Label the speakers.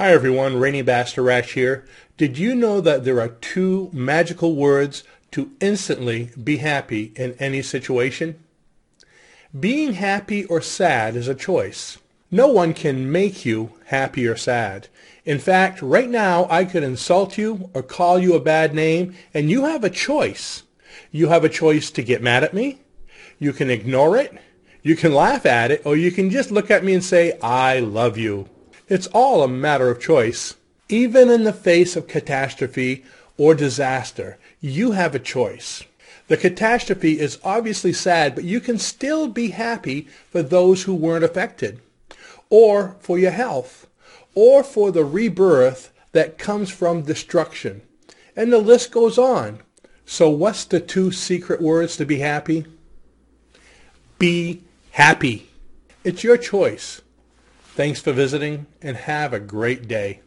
Speaker 1: Hi everyone, Rainy Bastarash here. Did you know that there are two magical words to instantly be happy in any situation? Being happy or sad is a choice. No one can make you happy or sad. In fact, right now I could insult you or call you a bad name and you have a choice. You have a choice to get mad at me. You can ignore it. You can laugh at it or you can just look at me and say, I love you. It's all a matter of choice. Even in the face of catastrophe or disaster, you have a choice. The catastrophe is obviously sad, but you can still be happy for those who weren't affected, or for your health, or for the rebirth that comes from destruction. And the list goes on. So what's the two secret words to be happy? Be happy. It's your choice. Thanks for visiting and have a great day.